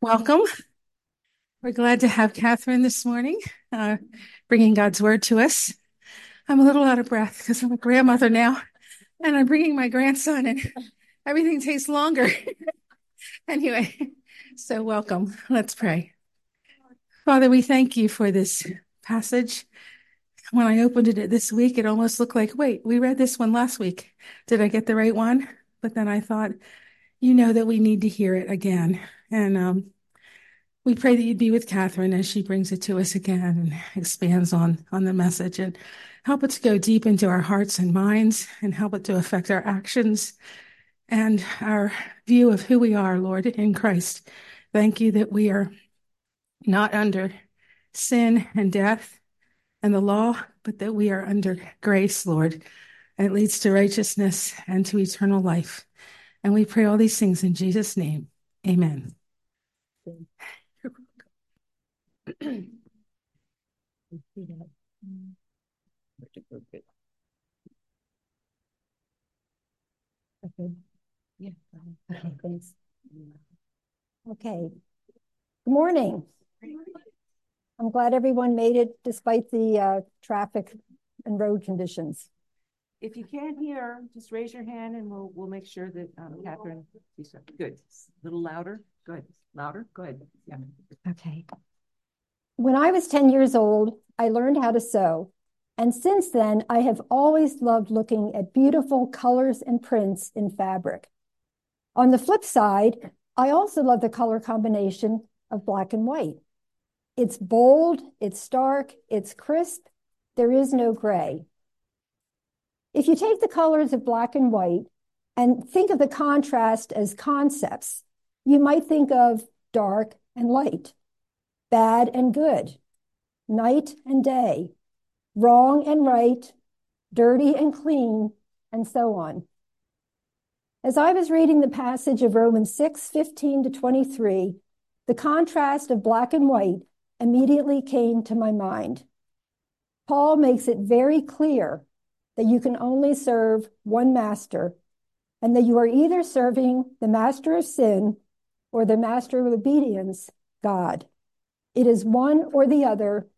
Welcome. We're glad to have Catherine this morning, uh, bringing God's word to us. I'm a little out of breath because I'm a grandmother now, and I'm bringing my grandson, and everything takes longer. anyway, so welcome. Let's pray. Father, we thank you for this passage. When I opened it this week, it almost looked like, wait, we read this one last week. Did I get the right one? But then I thought, you know that we need to hear it again. And um, we pray that you'd be with Catherine as she brings it to us again and expands on, on the message and help it to go deep into our hearts and minds and help it to affect our actions and our view of who we are, Lord, in Christ. Thank you that we are not under sin and death and the law, but that we are under grace, Lord. And it leads to righteousness and to eternal life. And we pray all these things in Jesus' name. Amen. okay. Thanks. Okay. Good morning. I'm glad everyone made it despite the uh, traffic and road conditions. If you can't hear, just raise your hand and we'll we'll make sure that um, Catherine. Good. A little louder. Good. Louder. Good. Yeah. Okay. When I was 10 years old, I learned how to sew. And since then, I have always loved looking at beautiful colors and prints in fabric. On the flip side, I also love the color combination of black and white. It's bold, it's stark, it's crisp, there is no gray. If you take the colors of black and white and think of the contrast as concepts, you might think of dark and light, bad and good, night and day, wrong and right, dirty and clean, and so on. As I was reading the passage of Romans 6 15 to 23, the contrast of black and white immediately came to my mind. Paul makes it very clear that you can only serve one master, and that you are either serving the master of sin or the master of obedience, God. It is one or the other.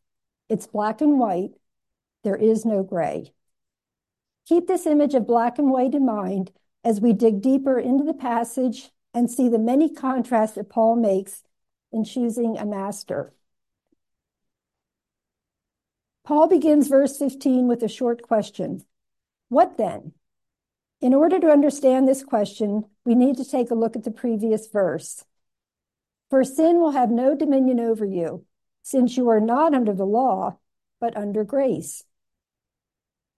It's black and white. There is no gray. Keep this image of black and white in mind as we dig deeper into the passage and see the many contrasts that Paul makes in choosing a master. Paul begins verse 15 with a short question What then? In order to understand this question, we need to take a look at the previous verse. For sin will have no dominion over you, since you are not under the law, but under grace.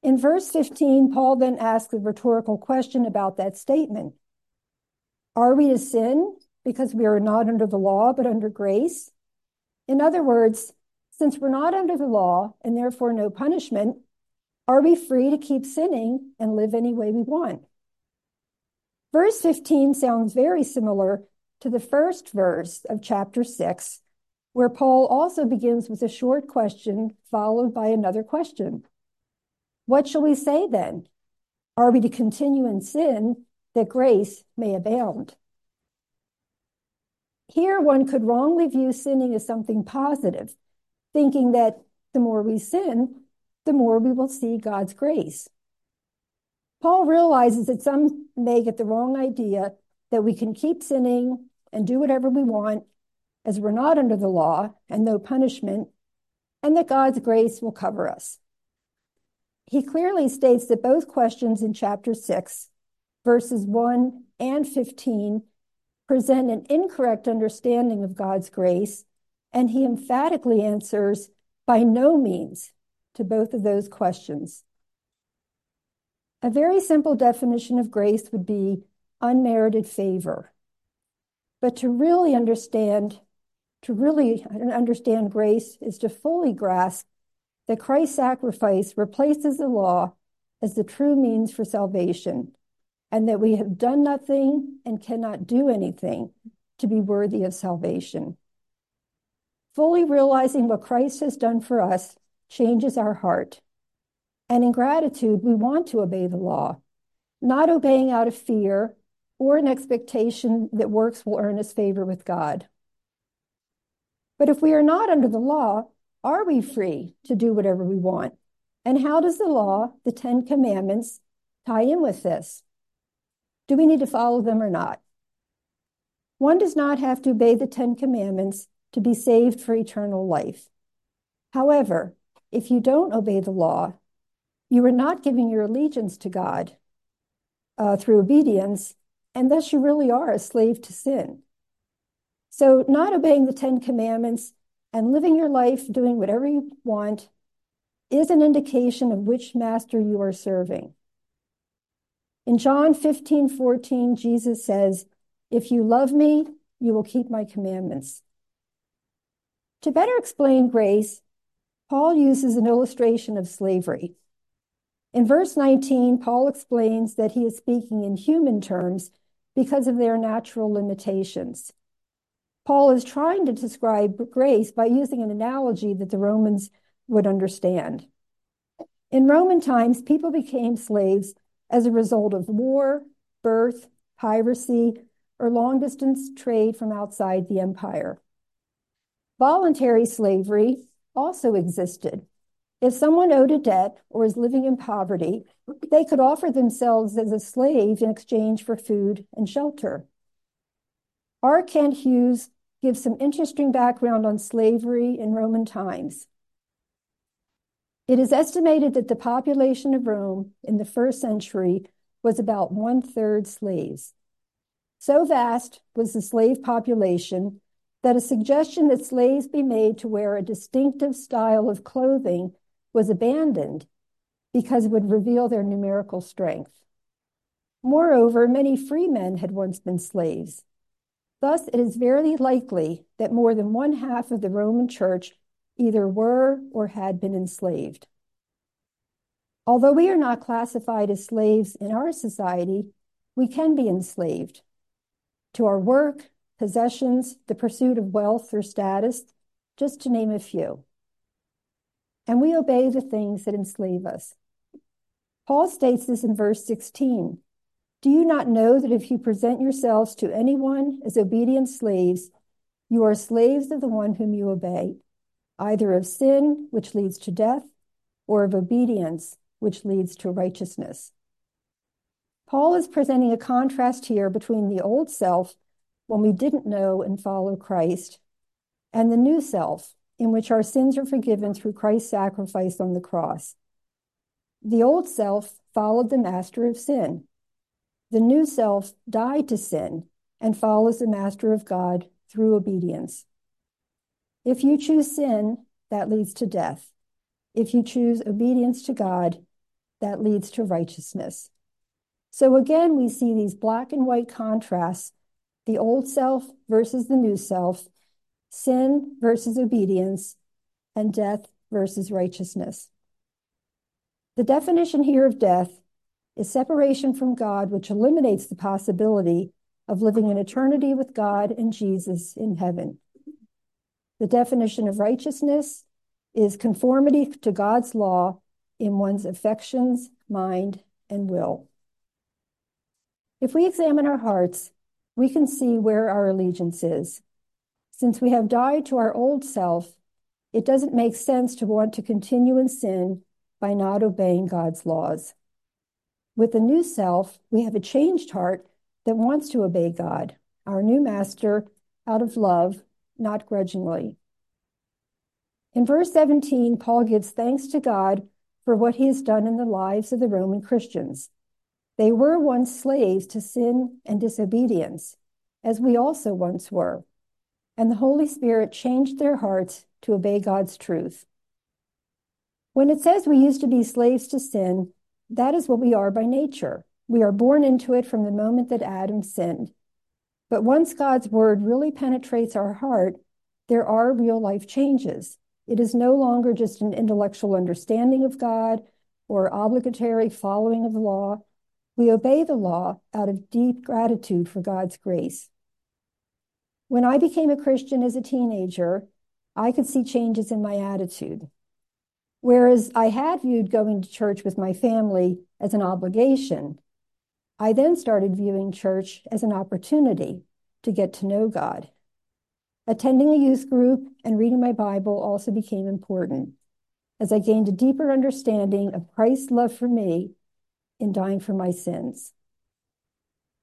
In verse 15, Paul then asks a rhetorical question about that statement Are we to sin because we are not under the law, but under grace? In other words, since we're not under the law and therefore no punishment, are we free to keep sinning and live any way we want? Verse 15 sounds very similar to the first verse of chapter 6, where Paul also begins with a short question followed by another question. What shall we say then? Are we to continue in sin that grace may abound? Here, one could wrongly view sinning as something positive thinking that the more we sin, the more we will see God's grace. Paul realizes that some may get the wrong idea that we can keep sinning and do whatever we want as we're not under the law and no punishment, and that God's grace will cover us. He clearly states that both questions in chapter 6, verses 1 and 15, present an incorrect understanding of God's grace and he emphatically answers by no means to both of those questions. A very simple definition of grace would be unmerited favor. But to really understand, to really understand grace is to fully grasp that Christ's sacrifice replaces the law as the true means for salvation, and that we have done nothing and cannot do anything to be worthy of salvation. Fully realizing what Christ has done for us changes our heart. And in gratitude, we want to obey the law, not obeying out of fear or an expectation that works will earn us favor with God. But if we are not under the law, are we free to do whatever we want? And how does the law, the Ten Commandments, tie in with this? Do we need to follow them or not? One does not have to obey the Ten Commandments to be saved for eternal life. However, if you don't obey the law, you are not giving your allegiance to God uh, through obedience, and thus you really are a slave to sin. So, not obeying the Ten Commandments and living your life doing whatever you want is an indication of which master you are serving. In John 15 14, Jesus says, If you love me, you will keep my commandments. To better explain grace, Paul uses an illustration of slavery. In verse 19, Paul explains that he is speaking in human terms because of their natural limitations. Paul is trying to describe grace by using an analogy that the Romans would understand. In Roman times, people became slaves as a result of war, birth, piracy, or long distance trade from outside the empire. Voluntary slavery also existed. If someone owed a debt or is living in poverty, they could offer themselves as a slave in exchange for food and shelter. R. Kent Hughes gives some interesting background on slavery in Roman times. It is estimated that the population of Rome in the first century was about one third slaves. So vast was the slave population that a suggestion that slaves be made to wear a distinctive style of clothing was abandoned because it would reveal their numerical strength. Moreover, many free men had once been slaves. Thus, it is very likely that more than one half of the Roman church either were or had been enslaved. Although we are not classified as slaves in our society, we can be enslaved to our work, possessions, the pursuit of wealth or status, just to name a few. And we obey the things that enslave us. Paul states this in verse 16. Do you not know that if you present yourselves to anyone as obedient slaves, you are slaves of the one whom you obey, either of sin, which leads to death, or of obedience, which leads to righteousness? Paul is presenting a contrast here between the old self when we didn't know and follow Christ, and the new self, in which our sins are forgiven through Christ's sacrifice on the cross. The old self followed the master of sin. The new self died to sin and follows the master of God through obedience. If you choose sin, that leads to death. If you choose obedience to God, that leads to righteousness. So again, we see these black and white contrasts the old self versus the new self, sin versus obedience, and death versus righteousness. The definition here of death is separation from God, which eliminates the possibility of living in eternity with God and Jesus in heaven. The definition of righteousness is conformity to God's law in one's affections, mind, and will. If we examine our hearts, we can see where our allegiance is. Since we have died to our old self, it doesn't make sense to want to continue in sin by not obeying God's laws. With the new self, we have a changed heart that wants to obey God, our new master, out of love, not grudgingly. In verse 17, Paul gives thanks to God for what he has done in the lives of the Roman Christians. They were once slaves to sin and disobedience, as we also once were. And the Holy Spirit changed their hearts to obey God's truth. When it says we used to be slaves to sin, that is what we are by nature. We are born into it from the moment that Adam sinned. But once God's word really penetrates our heart, there are real life changes. It is no longer just an intellectual understanding of God or obligatory following of the law. We obey the law out of deep gratitude for God's grace. When I became a Christian as a teenager, I could see changes in my attitude. Whereas I had viewed going to church with my family as an obligation, I then started viewing church as an opportunity to get to know God. Attending a youth group and reading my Bible also became important as I gained a deeper understanding of Christ's love for me in dying for my sins.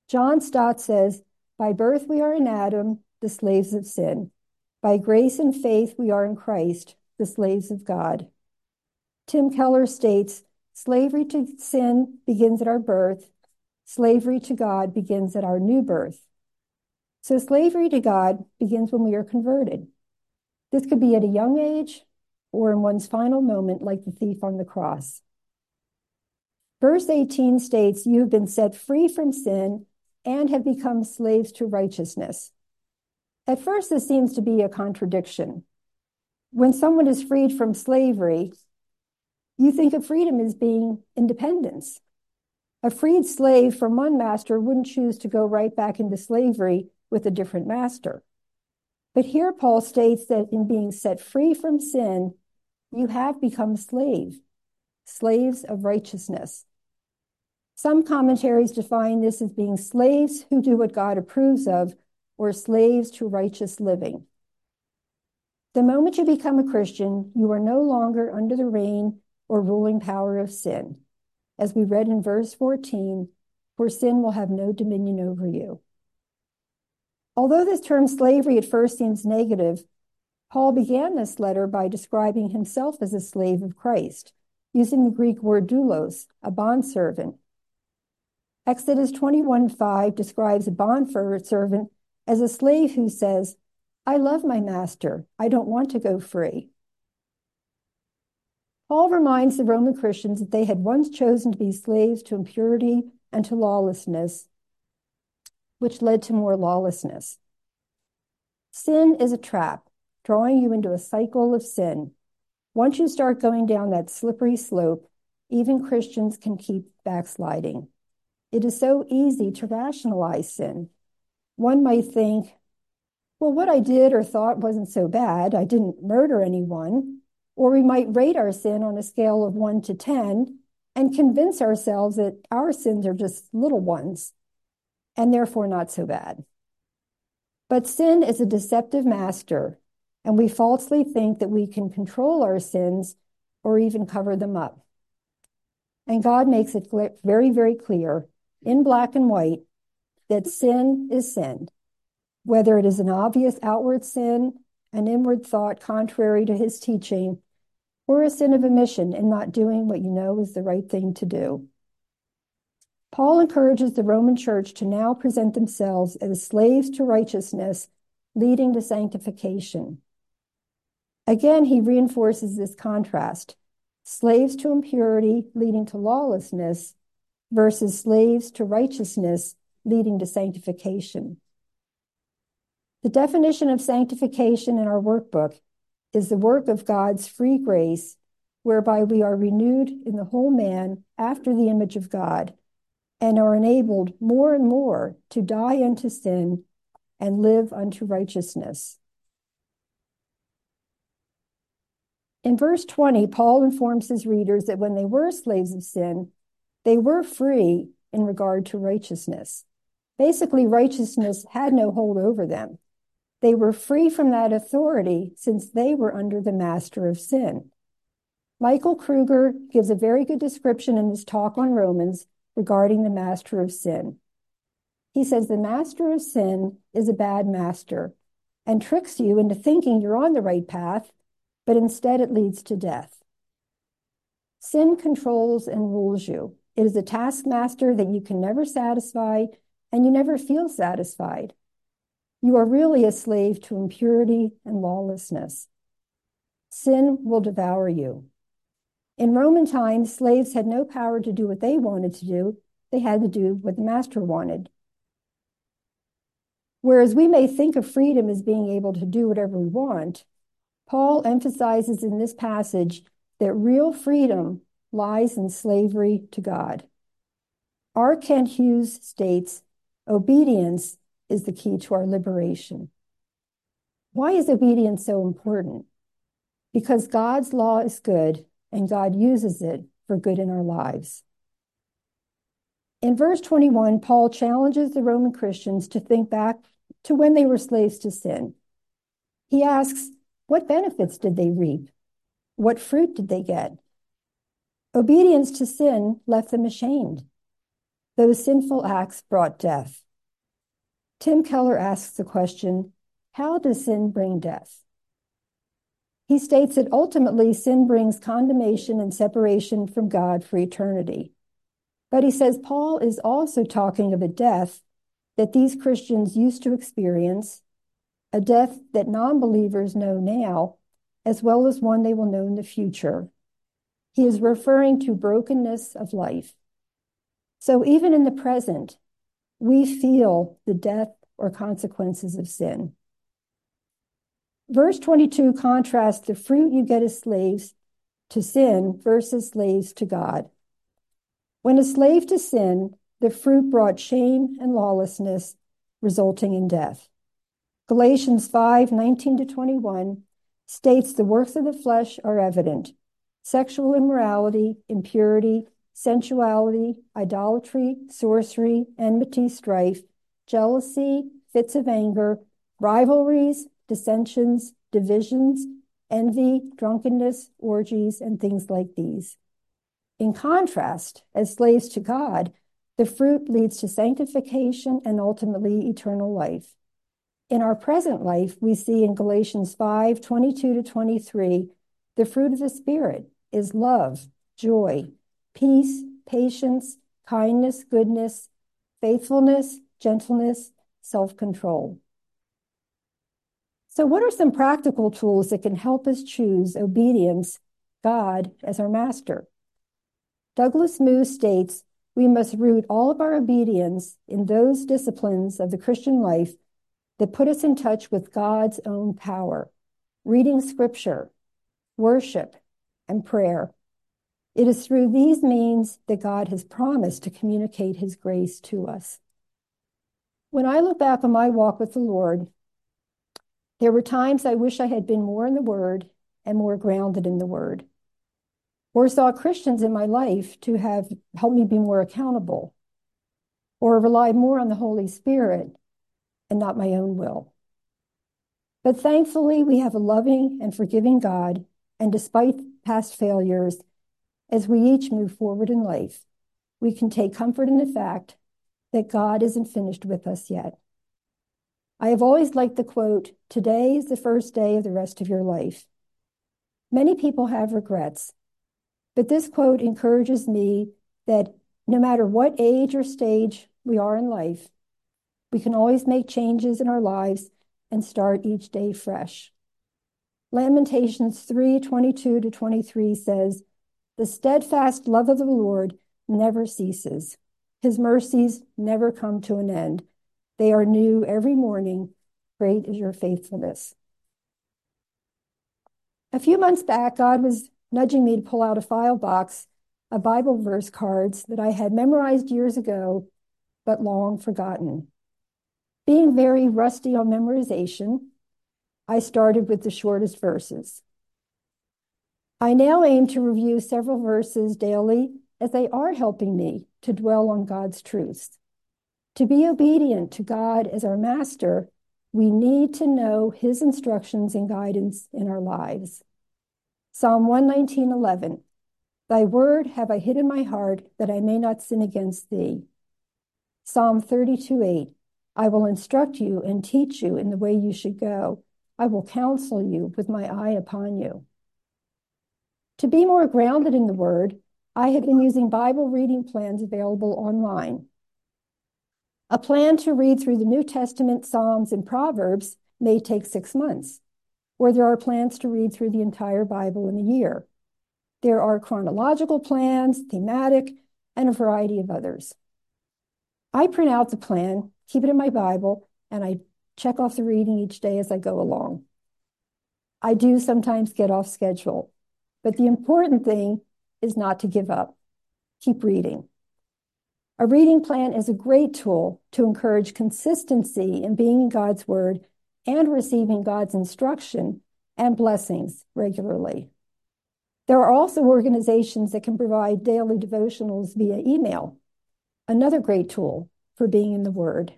John Stott says, By birth we are in Adam, the slaves of sin. By grace and faith we are in Christ, the slaves of God. Tim Keller states, Slavery to sin begins at our birth, slavery to God begins at our new birth. So, slavery to God begins when we are converted. This could be at a young age or in one's final moment, like the thief on the cross. Verse 18 states, You have been set free from sin and have become slaves to righteousness. At first, this seems to be a contradiction. When someone is freed from slavery, you think of freedom as being independence. A freed slave from one master wouldn't choose to go right back into slavery with a different master. But here Paul states that in being set free from sin, you have become slave, slaves of righteousness. Some commentaries define this as being slaves who do what God approves of or slaves to righteous living. The moment you become a Christian, you are no longer under the reign or ruling power of sin. As we read in verse 14, for sin will have no dominion over you. Although this term slavery at first seems negative, Paul began this letter by describing himself as a slave of Christ, using the Greek word doulos, a bondservant. Exodus 21 5 describes a bondservant as a slave who says, I love my master. I don't want to go free. Paul reminds the Roman Christians that they had once chosen to be slaves to impurity and to lawlessness, which led to more lawlessness. Sin is a trap, drawing you into a cycle of sin. Once you start going down that slippery slope, even Christians can keep backsliding. It is so easy to rationalize sin. One might think, well, what I did or thought wasn't so bad. I didn't murder anyone. Or we might rate our sin on a scale of one to 10 and convince ourselves that our sins are just little ones and therefore not so bad. But sin is a deceptive master, and we falsely think that we can control our sins or even cover them up. And God makes it very, very clear in black and white that sin is sin, whether it is an obvious outward sin, an inward thought contrary to his teaching, or a sin of omission in not doing what you know is the right thing to do. Paul encourages the Roman church to now present themselves as slaves to righteousness, leading to sanctification. Again, he reinforces this contrast slaves to impurity, leading to lawlessness, versus slaves to righteousness, leading to sanctification. The definition of sanctification in our workbook is the work of God's free grace, whereby we are renewed in the whole man after the image of God and are enabled more and more to die unto sin and live unto righteousness. In verse 20, Paul informs his readers that when they were slaves of sin, they were free in regard to righteousness. Basically, righteousness had no hold over them. They were free from that authority since they were under the master of sin. Michael Kruger gives a very good description in his talk on Romans regarding the master of sin. He says the master of sin is a bad master and tricks you into thinking you're on the right path, but instead it leads to death. Sin controls and rules you. It is a taskmaster that you can never satisfy and you never feel satisfied. You are really a slave to impurity and lawlessness. Sin will devour you. In Roman times, slaves had no power to do what they wanted to do. They had to do what the master wanted. Whereas we may think of freedom as being able to do whatever we want, Paul emphasizes in this passage that real freedom lies in slavery to God. R. Kent Hughes states obedience is the key to our liberation. Why is obedience so important? Because God's law is good and God uses it for good in our lives. In verse 21, Paul challenges the Roman Christians to think back to when they were slaves to sin. He asks, What benefits did they reap? What fruit did they get? Obedience to sin left them ashamed. Those sinful acts brought death. Tim Keller asks the question How does sin bring death? He states that ultimately sin brings condemnation and separation from God for eternity. But he says Paul is also talking of a death that these Christians used to experience, a death that non believers know now, as well as one they will know in the future. He is referring to brokenness of life. So even in the present, we feel the death or consequences of sin. Verse 22 contrasts the fruit you get as slaves to sin versus slaves to God. When a slave to sin, the fruit brought shame and lawlessness, resulting in death. Galatians 5 19 to 21 states the works of the flesh are evident sexual immorality, impurity, sensuality, idolatry, sorcery, enmity, strife, jealousy, fits of anger, rivalries, dissensions, divisions, envy, drunkenness, orgies, and things like these. In contrast, as slaves to God, the fruit leads to sanctification and ultimately eternal life. In our present life, we see in Galatians 5 22 to 23, the fruit of the Spirit is love, joy, peace, patience, kindness, goodness, faithfulness, gentleness, self control. So, what are some practical tools that can help us choose obedience, God, as our master? Douglas Moo states we must root all of our obedience in those disciplines of the Christian life that put us in touch with God's own power, reading scripture, worship, and prayer. It is through these means that God has promised to communicate his grace to us. When I look back on my walk with the Lord, there were times I wish I had been more in the Word and more grounded in the Word, or saw Christians in my life to have helped me be more accountable, or relied more on the Holy Spirit and not my own will. But thankfully, we have a loving and forgiving God, and despite past failures, as we each move forward in life, we can take comfort in the fact that God isn't finished with us yet. I have always liked the quote, Today is the first day of the rest of your life. Many people have regrets, but this quote encourages me that no matter what age or stage we are in life, we can always make changes in our lives and start each day fresh. Lamentations 3 22 to 23 says, The steadfast love of the Lord never ceases. His mercies never come to an end. They are new every morning. Great is your faithfulness. A few months back, God was nudging me to pull out a file box of Bible verse cards that I had memorized years ago, but long forgotten. Being very rusty on memorization, I started with the shortest verses. I now aim to review several verses daily as they are helping me to dwell on God's truths. To be obedient to God as our master, we need to know his instructions and guidance in our lives. Psalm 119:11 Thy word have I hid in my heart that I may not sin against thee. Psalm 32:8 I will instruct you and teach you in the way you should go. I will counsel you with my eye upon you. To be more grounded in the Word, I have been using Bible reading plans available online. A plan to read through the New Testament, Psalms, and Proverbs may take six months, or there are plans to read through the entire Bible in a year. There are chronological plans, thematic, and a variety of others. I print out the plan, keep it in my Bible, and I check off the reading each day as I go along. I do sometimes get off schedule, but the important thing is not to give up. Keep reading. A reading plan is a great tool to encourage consistency in being in God's Word and receiving God's instruction and blessings regularly. There are also organizations that can provide daily devotionals via email. Another great tool for being in the Word.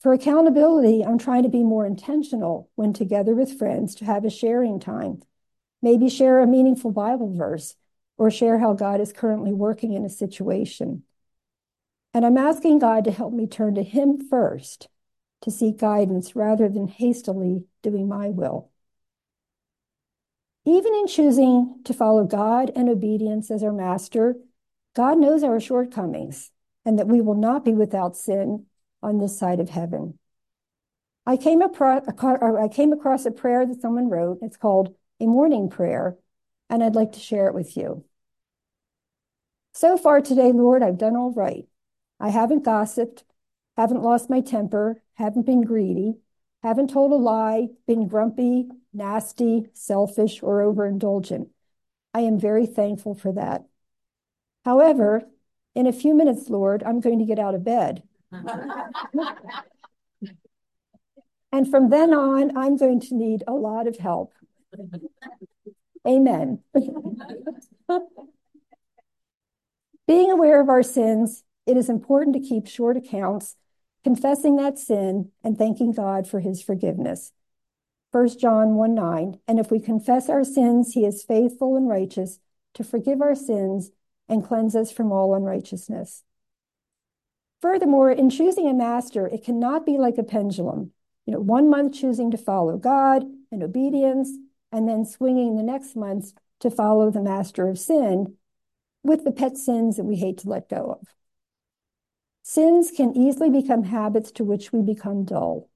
For accountability, I'm trying to be more intentional when together with friends to have a sharing time. Maybe share a meaningful Bible verse or share how God is currently working in a situation. And I'm asking God to help me turn to Him first to seek guidance rather than hastily doing my will. Even in choosing to follow God and obedience as our master, God knows our shortcomings and that we will not be without sin on this side of heaven. I came, across, I came across a prayer that someone wrote. It's called a morning prayer, and I'd like to share it with you. So far today, Lord, I've done all right. I haven't gossiped, haven't lost my temper, haven't been greedy, haven't told a lie, been grumpy, nasty, selfish, or overindulgent. I am very thankful for that. However, in a few minutes, Lord, I'm going to get out of bed. and from then on, I'm going to need a lot of help. Amen. Being aware of our sins, it is important to keep short accounts, confessing that sin and thanking God for his forgiveness. 1 John 1 9, and if we confess our sins, he is faithful and righteous to forgive our sins and cleanse us from all unrighteousness. Furthermore, in choosing a master, it cannot be like a pendulum. You know, one month choosing to follow God and obedience, and then swinging the next month to follow the master of sin with the pet sins that we hate to let go of. Sins can easily become habits to which we become dull.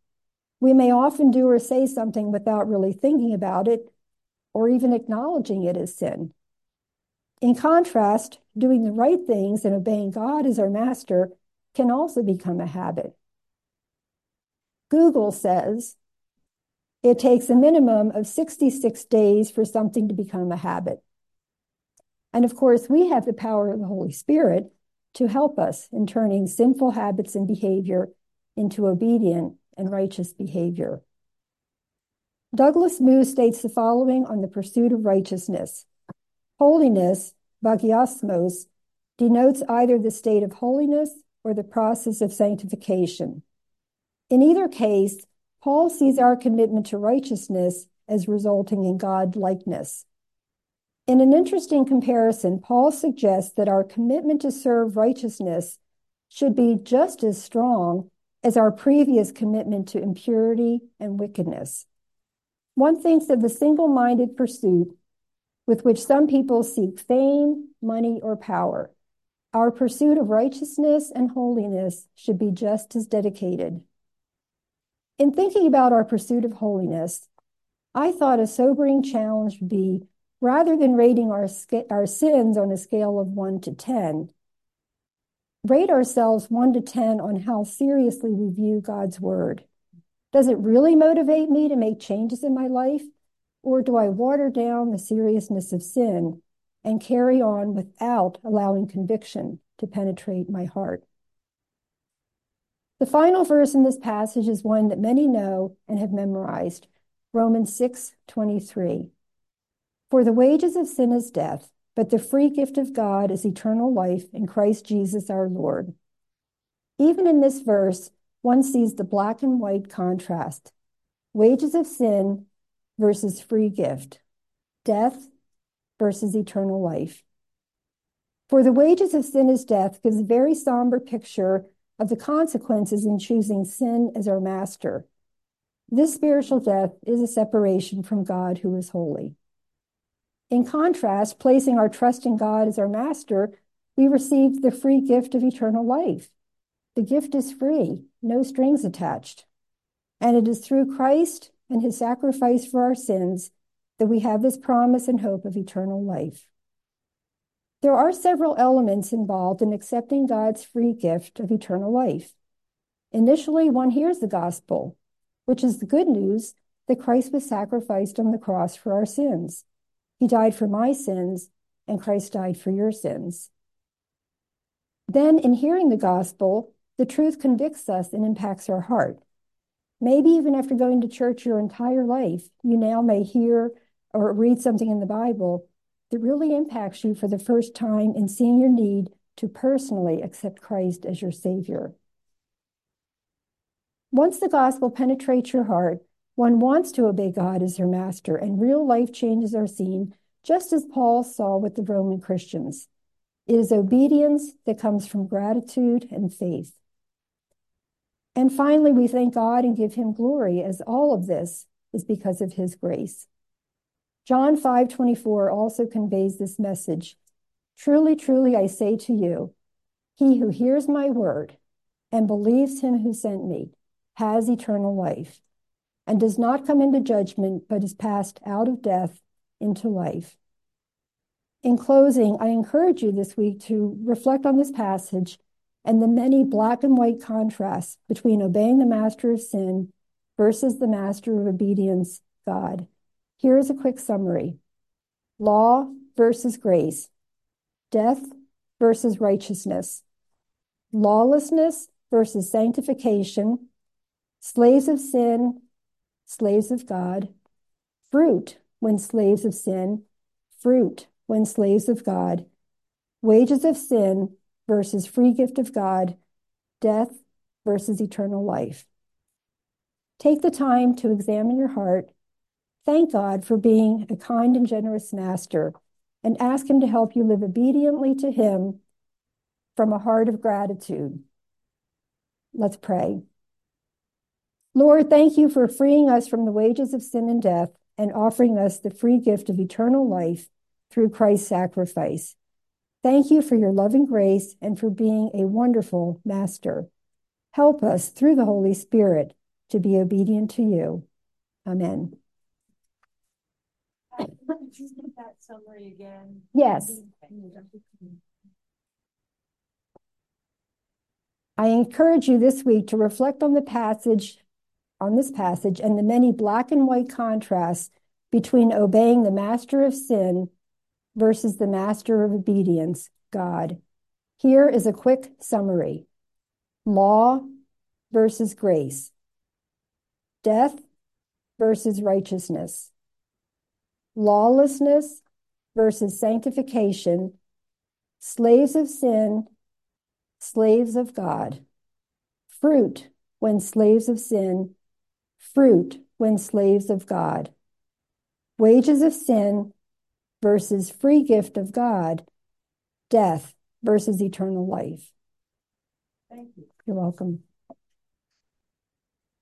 We may often do or say something without really thinking about it or even acknowledging it as sin. In contrast, doing the right things and obeying God as our master can also become a habit. Google says it takes a minimum of 66 days for something to become a habit. And of course, we have the power of the Holy Spirit to help us in turning sinful habits and behavior into obedient and righteous behavior. Douglas Moo states the following on the pursuit of righteousness. Holiness, hagiasmos, denotes either the state of holiness or the process of sanctification. In either case, Paul sees our commitment to righteousness as resulting in God likeness. In an interesting comparison, Paul suggests that our commitment to serve righteousness should be just as strong as our previous commitment to impurity and wickedness. One thinks of the single minded pursuit with which some people seek fame, money, or power. Our pursuit of righteousness and holiness should be just as dedicated. In thinking about our pursuit of holiness, I thought a sobering challenge would be rather than rating our, our sins on a scale of 1 to 10, rate ourselves 1 to 10 on how seriously we view God's word. Does it really motivate me to make changes in my life? Or do I water down the seriousness of sin and carry on without allowing conviction to penetrate my heart? The final verse in this passage is one that many know and have memorized Romans 6 23. For the wages of sin is death, but the free gift of God is eternal life in Christ Jesus our Lord. Even in this verse, one sees the black and white contrast wages of sin versus free gift, death versus eternal life. For the wages of sin is death gives a very somber picture of the consequences in choosing sin as our master. This spiritual death is a separation from God who is holy. In contrast, placing our trust in God as our master, we receive the free gift of eternal life. The gift is free, no strings attached. And it is through Christ and his sacrifice for our sins that we have this promise and hope of eternal life. There are several elements involved in accepting God's free gift of eternal life. Initially, one hears the gospel, which is the good news that Christ was sacrificed on the cross for our sins. He died for my sins, and Christ died for your sins. Then, in hearing the gospel, the truth convicts us and impacts our heart. Maybe even after going to church your entire life, you now may hear or read something in the Bible that really impacts you for the first time in seeing your need to personally accept Christ as your Savior. Once the gospel penetrates your heart, one wants to obey God as your master, and real life changes are seen, just as Paul saw with the Roman Christians. It is obedience that comes from gratitude and faith. And finally, we thank God and give him glory as all of this is because of his grace. John 5:24 also conveys this message. Truly, truly, I say to you, he who hears my word and believes him who sent me has eternal life and does not come into judgment, but is passed out of death into life. In closing, I encourage you this week to reflect on this passage and the many black and white contrasts between obeying the master of sin versus the master of obedience, God. Here is a quick summary. Law versus grace, death versus righteousness, lawlessness versus sanctification, slaves of sin, slaves of God, fruit when slaves of sin, fruit when slaves of God, wages of sin versus free gift of God, death versus eternal life. Take the time to examine your heart. Thank God for being a kind and generous master and ask Him to help you live obediently to Him from a heart of gratitude. Let's pray. Lord, thank you for freeing us from the wages of sin and death and offering us the free gift of eternal life through Christ's sacrifice. Thank you for your loving grace and for being a wonderful master. Help us through the Holy Spirit to be obedient to you. Amen. That summary again? Yes. I encourage you this week to reflect on the passage, on this passage, and the many black and white contrasts between obeying the master of sin versus the master of obedience, God. Here is a quick summary law versus grace, death versus righteousness, lawlessness versus sanctification, slaves of sin, slaves of God, fruit when slaves of sin, fruit when slaves of God, wages of sin versus free gift of God, death versus eternal life. Thank you. You're welcome.